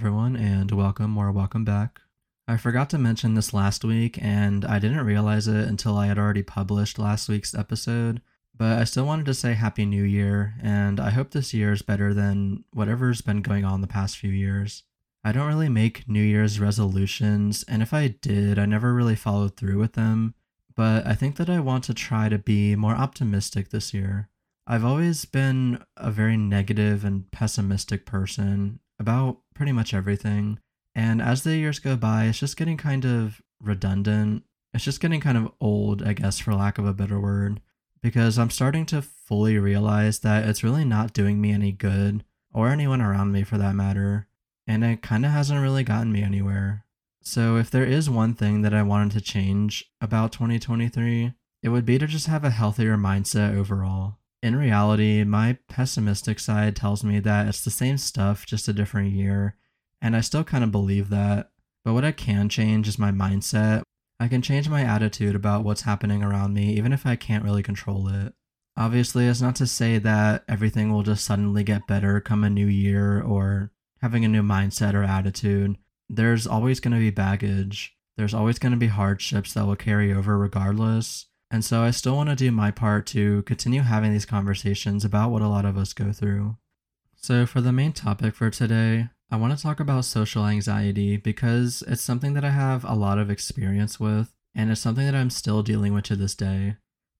everyone, and welcome or welcome back. I forgot to mention this last week, and I didn't realize it until I had already published last week's episode. But I still wanted to say Happy New Year, and I hope this year is better than whatever's been going on the past few years. I don't really make New Year's resolutions, and if I did, I never really followed through with them. But I think that I want to try to be more optimistic this year. I've always been a very negative and pessimistic person about pretty much everything. And as the years go by, it's just getting kind of redundant. It's just getting kind of old, I guess, for lack of a better word, because I'm starting to fully realize that it's really not doing me any good, or anyone around me for that matter, and it kind of hasn't really gotten me anywhere. So, if there is one thing that I wanted to change about 2023, it would be to just have a healthier mindset overall. In reality, my pessimistic side tells me that it's the same stuff, just a different year, and I still kind of believe that. But what I can change is my mindset. I can change my attitude about what's happening around me, even if I can't really control it. Obviously, it's not to say that everything will just suddenly get better come a new year or having a new mindset or attitude. There's always going to be baggage. There's always going to be hardships that will carry over regardless. And so I still want to do my part to continue having these conversations about what a lot of us go through. So, for the main topic for today, I want to talk about social anxiety because it's something that I have a lot of experience with, and it's something that I'm still dealing with to this day.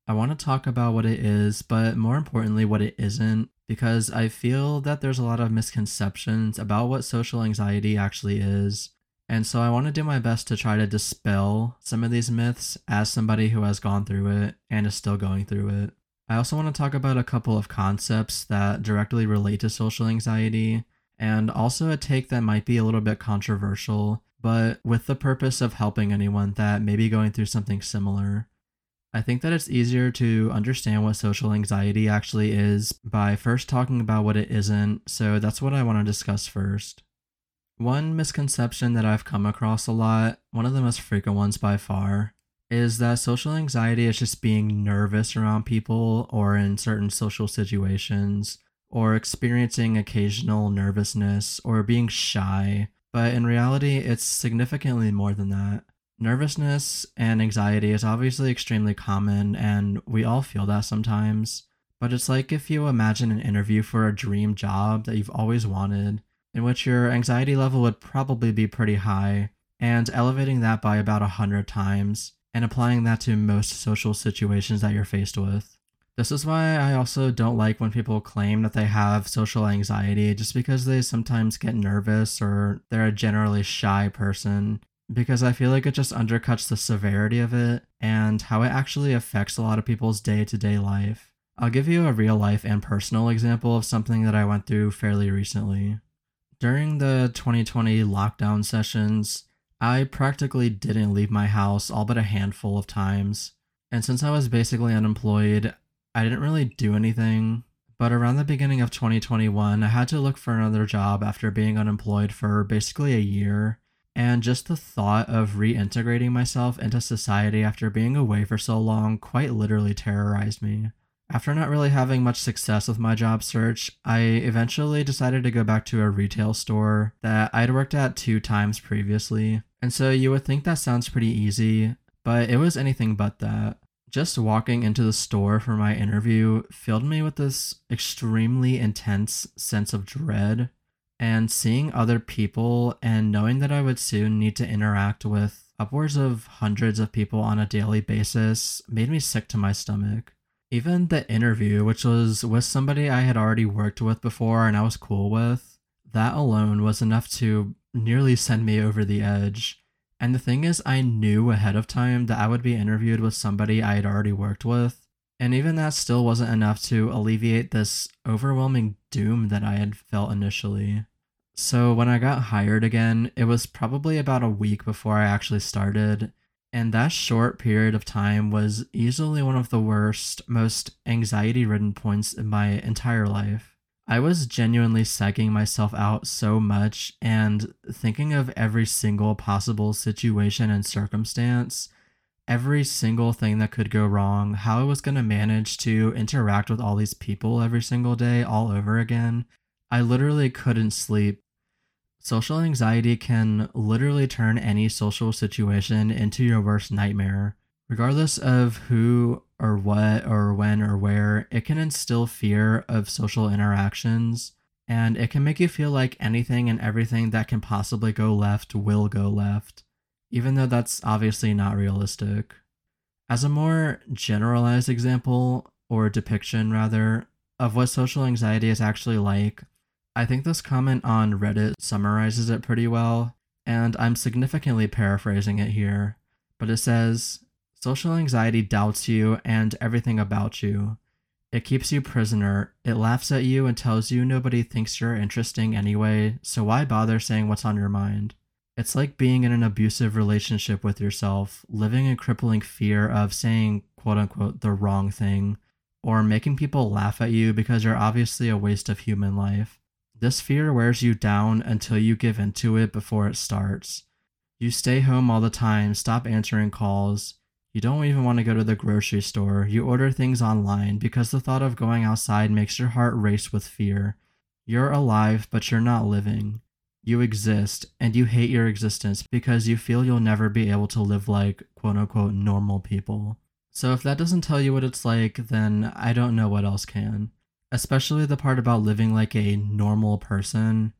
I want to talk about what it is, but more importantly, what it isn't, because I feel that there's a lot of misconceptions about what social anxiety actually is. And so I want to do my best to try to dispel some of these myths as somebody who has gone through it and is still going through it. I also want to talk about a couple of concepts that directly relate to social anxiety and also a take that might be a little bit controversial, but with the purpose of helping anyone that may be going through something similar. I think that it's easier to understand what social anxiety actually is by first talking about what it isn't, so that's what I want to discuss first. One misconception that I've come across a lot, one of the most frequent ones by far, is that social anxiety is just being nervous around people or in certain social situations or experiencing occasional nervousness or being shy, but in reality, it's significantly more than that. Nervousness and anxiety is obviously extremely common, and we all feel that sometimes. But it's like if you imagine an interview for a dream job that you've always wanted, in which your anxiety level would probably be pretty high, and elevating that by about a hundred times, and applying that to most social situations that you're faced with. This is why I also don't like when people claim that they have social anxiety just because they sometimes get nervous or they're a generally shy person. Because I feel like it just undercuts the severity of it and how it actually affects a lot of people's day to day life. I'll give you a real life and personal example of something that I went through fairly recently. During the 2020 lockdown sessions, I practically didn't leave my house all but a handful of times. And since I was basically unemployed, I didn't really do anything, but around the beginning of 2021, I had to look for another job after being unemployed for basically a year. And just the thought of reintegrating myself into society after being away for so long quite literally terrorized me. After not really having much success with my job search, I eventually decided to go back to a retail store that I'd worked at two times previously. And so you would think that sounds pretty easy, but it was anything but that just walking into the store for my interview filled me with this extremely intense sense of dread. And seeing other people and knowing that I would soon need to interact with upwards of hundreds of people on a daily basis made me sick to my stomach. Even the interview, which was with somebody I had already worked with before and I was cool with, that alone was enough to nearly send me over the edge. And the thing is, I knew ahead of time that I would be interviewed with somebody I had already worked with. And even that still wasn't enough to alleviate this overwhelming doom that I had felt initially. So when I got hired again, it was probably about a week before I actually started. And that short period of time was easily one of the worst, most anxiety ridden points in my entire life. I was genuinely psyching myself out so much and thinking of every single possible situation and circumstance, every single thing that could go wrong, how I was going to manage to interact with all these people every single day all over again. I literally couldn't sleep. Social anxiety can literally turn any social situation into your worst nightmare. Regardless of who or what or when or where, it can instill fear of social interactions and it can make you feel like anything and everything that can possibly go left will go left, even though that's obviously not realistic. As a more generalized example, or depiction rather, of what social anxiety is actually like, I think this comment on Reddit summarizes it pretty well, and I'm significantly paraphrasing it here. But it says, Social anxiety doubts you and everything about you. It keeps you prisoner. It laughs at you and tells you nobody thinks you're interesting anyway, so why bother saying what's on your mind? It's like being in an abusive relationship with yourself, living in crippling fear of saying, quote unquote, the wrong thing, or making people laugh at you because you're obviously a waste of human life. This fear wears you down until you give into it before it starts. You stay home all the time, stop answering calls, you don't even want to go to the grocery store. You order things online because the thought of going outside makes your heart race with fear. You're alive, but you're not living. You exist, and you hate your existence because you feel you'll never be able to live like quote unquote normal people. So if that doesn't tell you what it's like, then I don't know what else can. Especially the part about living like a normal person,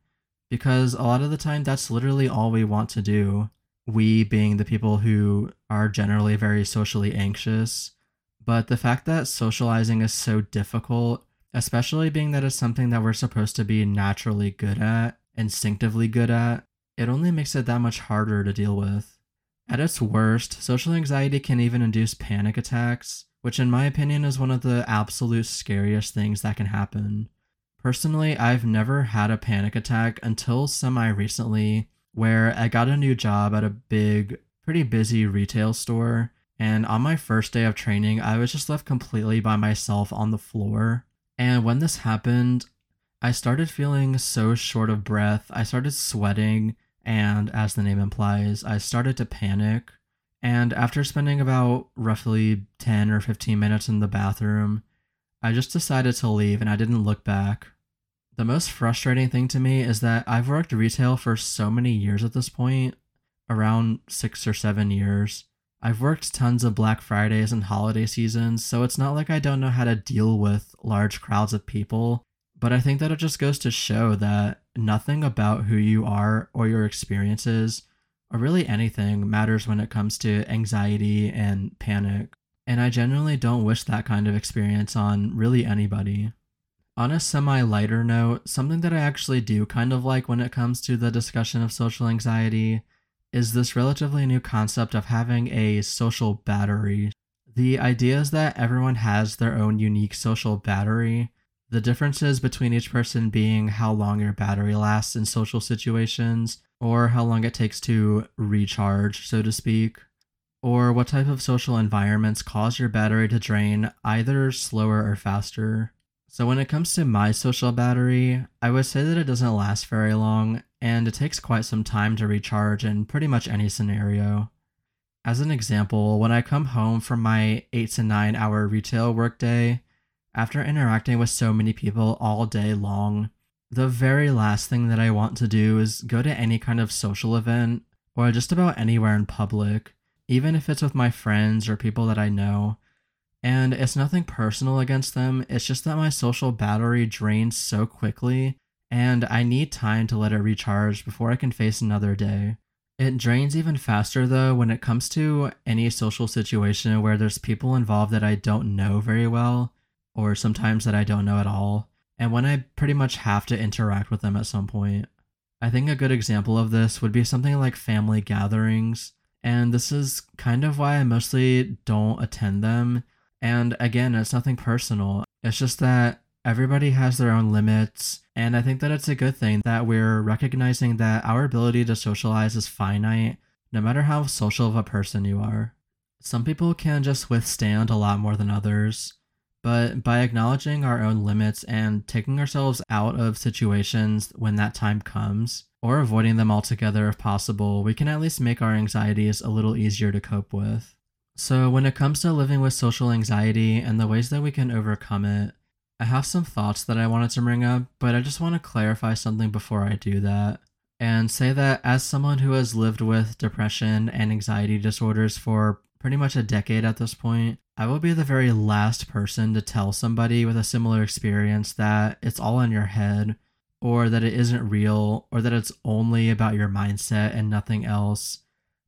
because a lot of the time that's literally all we want to do we being the people who are generally very socially anxious. But the fact that socializing is so difficult, especially being that it's something that we're supposed to be naturally good at, instinctively good at, it only makes it that much harder to deal with. At its worst, social anxiety can even induce panic attacks, which, in my opinion, is one of the absolute scariest things that can happen. Personally, I've never had a panic attack until semi recently where I got a new job at a big, pretty busy retail store. And on my first day of training, I was just left completely by myself on the floor. And when this happened, I started feeling so short of breath. I started sweating, and as the name implies, I started to panic. And after spending about roughly 10 or 15 minutes in the bathroom, I just decided to leave and I didn't look back. The most frustrating thing to me is that I've worked retail for so many years at this point, around six or seven years. I've worked tons of Black Fridays and holiday seasons, so it's not like I don't know how to deal with large crowds of people. But I think that it just goes to show that nothing about who you are or your experiences, or really anything, matters when it comes to anxiety and panic. And I genuinely don't wish that kind of experience on really anybody. On a semi lighter note, something that I actually do kind of like when it comes to the discussion of social anxiety is this relatively new concept of having a social battery. The idea is that everyone has their own unique social battery. The differences between each person being how long your battery lasts in social situations, or how long it takes to recharge, so to speak, or what type of social environments cause your battery to drain either slower or faster. So, when it comes to my social battery, I would say that it doesn't last very long and it takes quite some time to recharge in pretty much any scenario. As an example, when I come home from my 8 to 9 hour retail workday, after interacting with so many people all day long, the very last thing that I want to do is go to any kind of social event or just about anywhere in public, even if it's with my friends or people that I know and it's nothing personal against them. It's just that my social battery drains so quickly, and I need time to let it recharge before I can face another day. It drains even faster though when it comes to any social situation where there's people involved that I don't know very well, or sometimes that I don't know at all, and when I pretty much have to interact with them at some point. I think a good example of this would be something like family gatherings, and this is kind of why I mostly don't attend them and again, it's nothing personal. It's just that everybody has their own limits. And I think that it's a good thing that we're recognizing that our ability to socialize is finite, no matter how social of a person you are. Some people can just withstand a lot more than others. But by acknowledging our own limits and taking ourselves out of situations when that time comes, or avoiding them altogether if possible, we can at least make our anxieties a little easier to cope with. So, when it comes to living with social anxiety and the ways that we can overcome it, I have some thoughts that I wanted to bring up, but I just want to clarify something before I do that. and say that as someone who has lived with depression and anxiety disorders for pretty much a decade at this point, I will be the very last person to tell somebody with a similar experience that it's all in your head, or that it isn't real, or that it's only about your mindset and nothing else,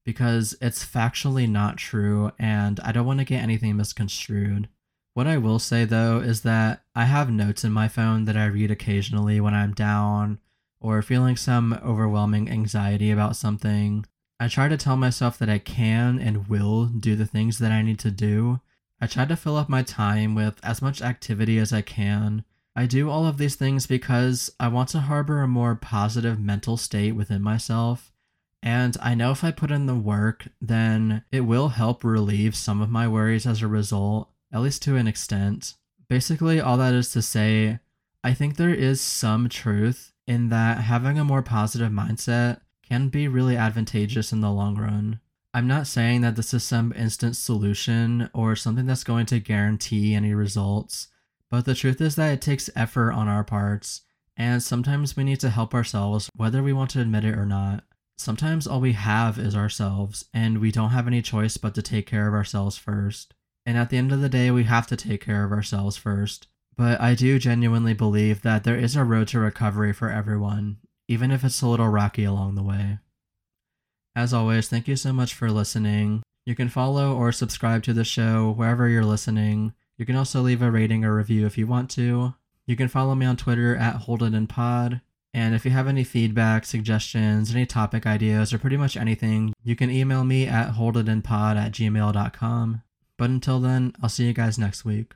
because it's factually not true, and I don't want to get anything misconstrued. What I will say though is that I have notes in my phone that I read occasionally when I'm down or feeling some overwhelming anxiety about something. I try to tell myself that I can and will do the things that I need to do. I try to fill up my time with as much activity as I can. I do all of these things because I want to harbor a more positive mental state within myself. And I know if I put in the work, then it will help relieve some of my worries as a result at least to an extent. Basically, all that is to say, I think there is some truth in that having a more positive mindset can be really advantageous in the long run. I'm not saying that this is some instant solution or something that's going to guarantee any results, but the truth is that it takes effort on our parts, and sometimes we need to help ourselves whether we want to admit it or not. Sometimes all we have is ourselves, and we don't have any choice but to take care of ourselves first. And at the end of the day, we have to take care of ourselves first. But I do genuinely believe that there is a road to recovery for everyone, even if it's a little rocky along the way. As always, thank you so much for listening. You can follow or subscribe to the show wherever you're listening. You can also leave a rating or review if you want to. You can follow me on Twitter at HoldItInPod. And Pod. And if you have any feedback, suggestions, any topic ideas, or pretty much anything, you can email me at holditinpod at gmail.com. But until then, I'll see you guys next week.